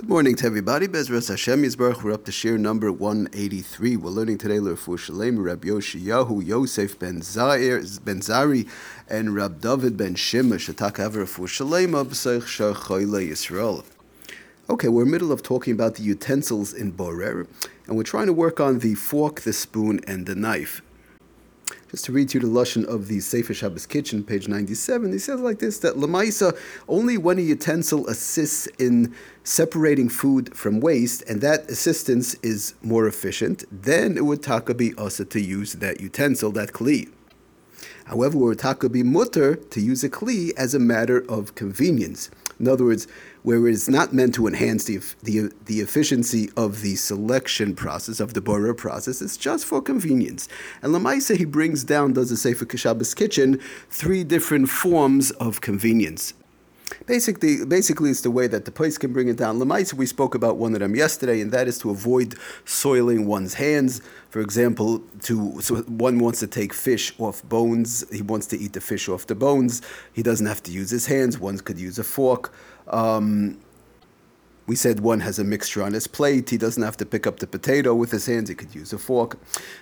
Good morning to everybody. Bezras Hashem Yisbarach. We're up to shir number 183. We're learning today Lerfu Shalem, Rab Yoshiyahu, Yosef ben Zair, ben Zari, and Rab David ben Shimma, Shatak Avrafu Shalem, Abseich Shach Choyle Yisrael. Okay, we're in the middle of talking about the utensils in Borer, and we're trying to work on the fork, the spoon, and the knife. Just to read you the Lashon of the Sefer Shabbos Kitchen, page 97, he says like this, that Lamaisa, only when a utensil assists in separating food from waste, and that assistance is more efficient, then it would taka be asa to use that utensil, that kli. However, it would taka be mutter to use a kli as a matter of convenience. In other words, where it's not meant to enhance the, the, the efficiency of the selection process, of the borer process, it's just for convenience. And Lamaisa, he brings down, does a Sefer Kashabas Kitchen, three different forms of convenience. Basically, basically, it's the way that the place can bring it down. Lemaisa, we spoke about one of them yesterday, and that is to avoid soiling one's hands. For example, to so one wants to take fish off bones. He wants to eat the fish off the bones. He doesn't have to use his hands. One could use a fork. Um, we said one has a mixture on his plate. He doesn't have to pick up the potato with his hands. He could use a fork.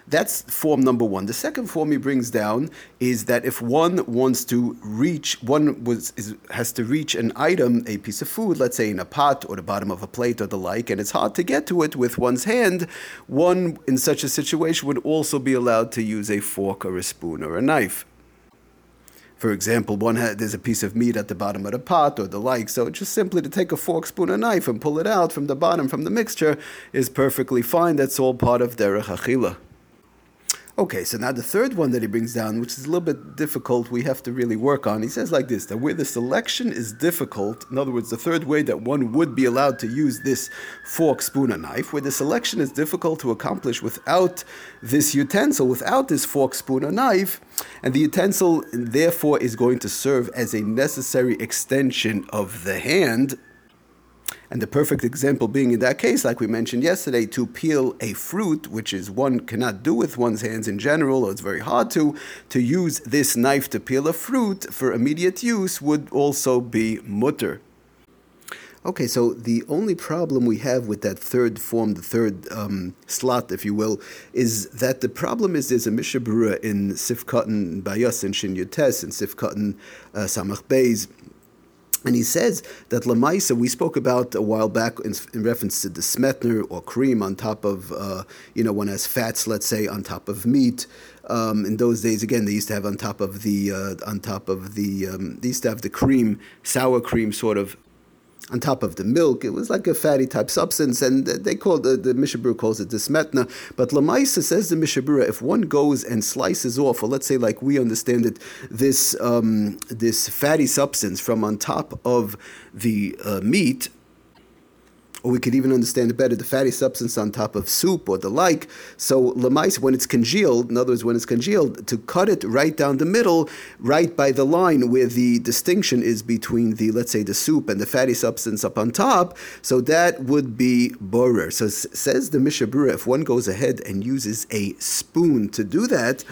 That's form number one. The second form he brings down is that if one wants to reach, one was is, has to reach an item, a piece of food, let's say in a pot or the bottom of a plate or the like, and it's hard to get to it with one's hand, one in such a situation would also be allowed to use a fork or a spoon or a knife. For example, one had, there's a piece of meat at the bottom of the pot or the like, so just simply to take a fork, spoon, or knife and pull it out from the bottom from the mixture is perfectly fine. That's all part of derech achila. Okay, so now the third one that he brings down, which is a little bit difficult, we have to really work on. He says like this that where the selection is difficult, in other words, the third way that one would be allowed to use this fork, spoon, or knife, where the selection is difficult to accomplish without this utensil, without this fork, spoon, or knife, and the utensil therefore is going to serve as a necessary extension of the hand and the perfect example being in that case, like we mentioned yesterday, to peel a fruit, which is one cannot do with one's hands in general, or it's very hard to, to use this knife to peel a fruit for immediate use would also be mutter. Okay, so the only problem we have with that third form, the third um, slot, if you will, is that the problem is there's a Mishnah Berurah in Sifkatan Bayas and Shin Yutes and Sifkatan uh, Samach Beis and he says that Lamaisa, we spoke about a while back in, in reference to the smetner or cream on top of, uh, you know, one has fats, let's say, on top of meat. Um, in those days, again, they used to have on top of the, uh, on top of the, um, they used to have the cream, sour cream sort of on top of the milk. It was like a fatty type substance, and they call the, the Mishnah Berurah calls it the smetna. But Lamaisa says the Mishnah Berurah, if one goes and slices off, or let's say like we understand it, this um, this fatty substance from on top of the uh, meat, or we could even understand it better, the fatty substance on top of soup or the like. So lemais, when it's congealed, in other words, when it's congealed, to cut it right down the middle, right by the line where the distinction is between the, let's say, the soup and the fatty substance up on top, so that would be borer. So says the Mishnah Berurah, if one goes ahead and uses a spoon to do that,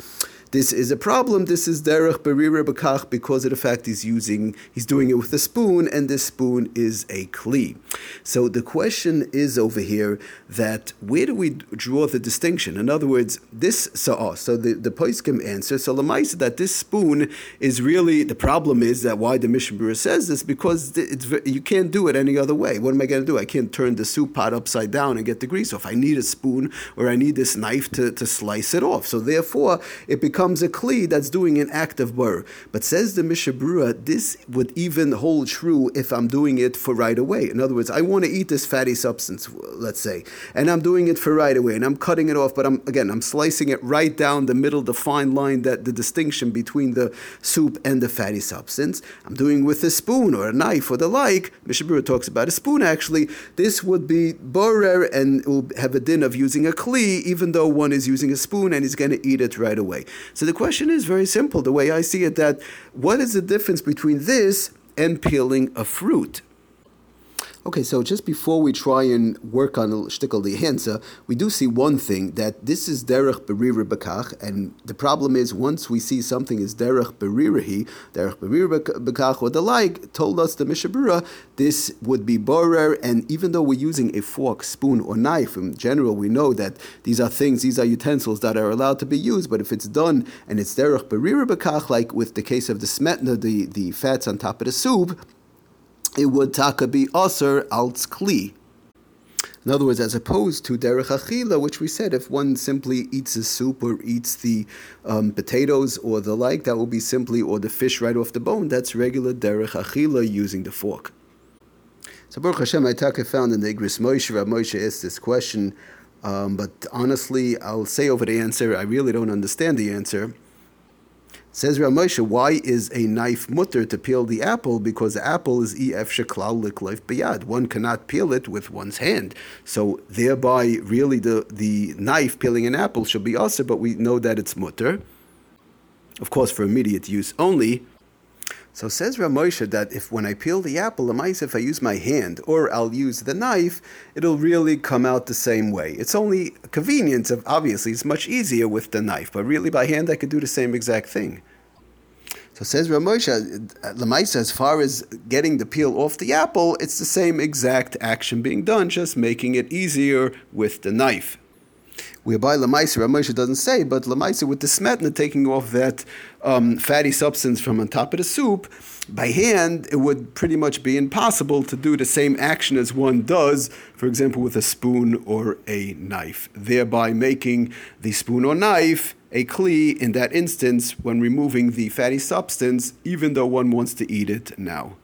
this is a problem. This is derech berira bekach because of the fact he's using, he's doing it with a spoon, and this spoon is a kli. So the question is over here that where do we draw the distinction? In other words, this sa'ah. So the the poiskim answer. So lemaisa that this spoon is really the problem is that why the Mishnah says this because it's you can't do it any other way. What am I going to do? I can't turn the soup pot upside down and get the grease off. I need a spoon or I need this knife to, to slice it off. So therefore, it becomes becomes a kli that's doing an act of bur. But says the Mishnah Berurah, this would even hold true if I'm doing it for right away. In other words, I want to eat this fatty substance, let's say, and I'm doing it for right away, and I'm cutting it off, but I'm again I'm slicing it right down the middle, the fine line that the distinction between the soup and the fatty substance. I'm doing with a spoon or a knife or the like. Mishnah Berurah talks about a spoon actually. This would be borer and will have a din of using a kli, even though one is using a spoon and he's going to eat it right away. So the question is very simple. The way I see it, that what is the difference between this and peeling a fruit? Okay, so just before we try and work on shtickle the answer, we do see one thing that this is derech berira bekach, and the problem is once we see something is derech berirahi, derech berira bekach or the like, told us the Mishnah Berurah, this would be borer, and even though we're using a fork, spoon, or knife, in general we know that these are things, these are utensils that are allowed to be used, but if it's done and it's derech berira bekach, like with the case of the smetna, the, the fats on top of the soup, it would taka be aser alts kli. In other words, as opposed to derech achila, which we said if one simply eats a soup or eats the um, potatoes or the like, that will be simply, or the fish right off the bone, that's regular derech achila using the fork. So Baruch Hashem, Aitaka found in the Igros Moshe, Rav Moshe asked this question, um, but honestly, I'll say over the answer, I really don't understand the answer. Says Ramosha, why is a knife mutter to peel the apple? Because the apple is ef sheklal likleif biyad. One cannot peel it with one's hand. So thereby, really, the, the knife peeling an apple should be also, but we know that it's mutter. Of course, for immediate use only. So says Ramosha that if when I peel the apple, if I use my hand or I'll use the knife, it'll really come out the same way. It's only convenience of obviously it's much easier with the knife, but really by hand I could do the same exact thing. So says Ramosha, Lamaisa, as far as getting the peel off the apple, it's the same exact action being done, just making it easier with the knife whereby Lamaisa, Ramosha doesn't say, but Lamaisa with the smetna taking off that um, fatty substance from on top of the soup, by hand, it would pretty much be impossible to do the same action as one does, for example, with a spoon or a knife, thereby making the spoon or knife a kli in that instance when removing the fatty substance, even though one wants to eat it now.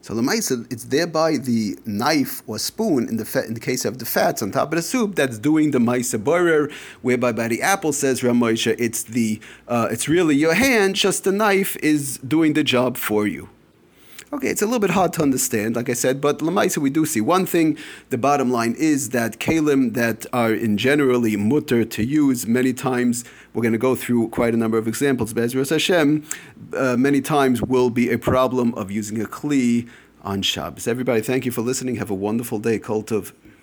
So the lemaisa, it's thereby the knife or spoon in the fa- in the case of the fats on top of the soup that's doing the maisa borer, whereby by the apple says Ramosha, it's the uh, it's really your hand, just the knife is doing the job for you. Okay, it's a little bit hard to understand, like I said, but Lamaisa we do see one thing. The bottom line is that kalim that are in generally mutter to use many times, we're going to go through quite a number of examples. Bezras Hashem, uh, many times will be a problem of using a kli on Shabbos. Everybody, thank you for listening. Have a wonderful day. Cult of